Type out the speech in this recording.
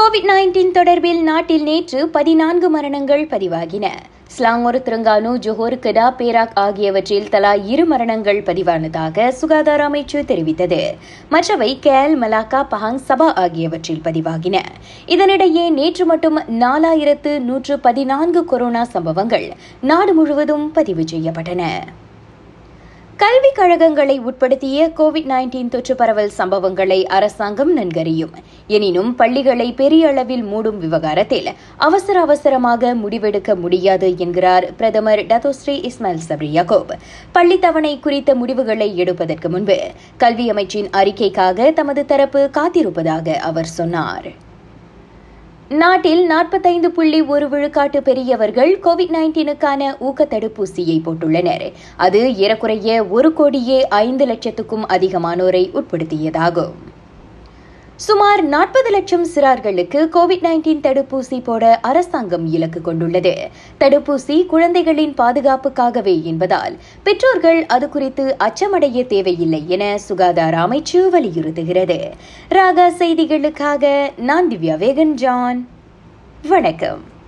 Covid nineteen தொடர்பில் நாட்டில் நேற்று பதினான்கு மரணங்கள் பதிவாகின. ஸ்லாங்கோர் திருங்கானு ஜொஹோர் கெடா பேராக் ஆகியவற்றில் தலா இரு மரணங்கள் பதிவானதாக சுகாதார அமைச்சு தெரிவித்தது. மற்றவை கேல் மலாக்கா பஹாங் சபா ஆகியவற்றில் பதிவாகின. இதனிடையே நேற்று மட்டும் நாலாயிரத்து நூற்று பதினான்கு கொரோனா சம்பவங்கள் நாடு முழுவதும் பதிவு செய்யப்பட்டன. கல்விக் கழகங்களை உட்படுத்திய கோவிட் நைன்டீன் தொற்று பரவல் சம்பவங்களை அரசாங்கம் நன்கறியும். எனினும் பள்ளிகளை பெரிய அளவில் மூடும் விவகாரத்தில் அவசர அவசரமாக முடிவெடுக்க முடியாது என்கிறார் பிரதமர் டத்தோஸ்ரீ இஸ்மாயில் சப்ரியாகோப். பள்ளி தவணை குறித்த முடிவுகளை எடுப்பதற்கு முன்பு கல்வி அமைச்சின் அறிக்கைக்காக தமது தரப்பு காத்திருப்பதாக அவர் சொன்னார். நாட்டில் நாற்பத்தைந்து புள்ளி ஒரு விழுக்காட்டு பெரியவர்கள் கோவிட் நைன்டீனுக்கான ஊக்க தடுப்பூசியை போட்டுள்ளனர். அது ஏறக்குறைய ஒரு கோடியே ஐந்து லட்சத்துக்கும் அதிகமானோரை உட்படுத்தியதாகும். சுமார் நாற்பது லட்சம் சிறார்களுக்கு கோவிட் நைன்டீன் தடுப்பூசி போட அரசாங்கம் இலக்கு கொண்டுள்ளது. தடுப்பூசி குழந்தைகளின் பாதுகாப்புக்காகவே என்பதால் பெற்றோர்கள் அது குறித்து அச்சமடைய தேவையில்லை என சுகாதார அமைச்சு வலியுறுத்துகிறது. ராகா செய்திகளுக்காக நான் திவ்யா வேகன் ஜான் வணக்கம்.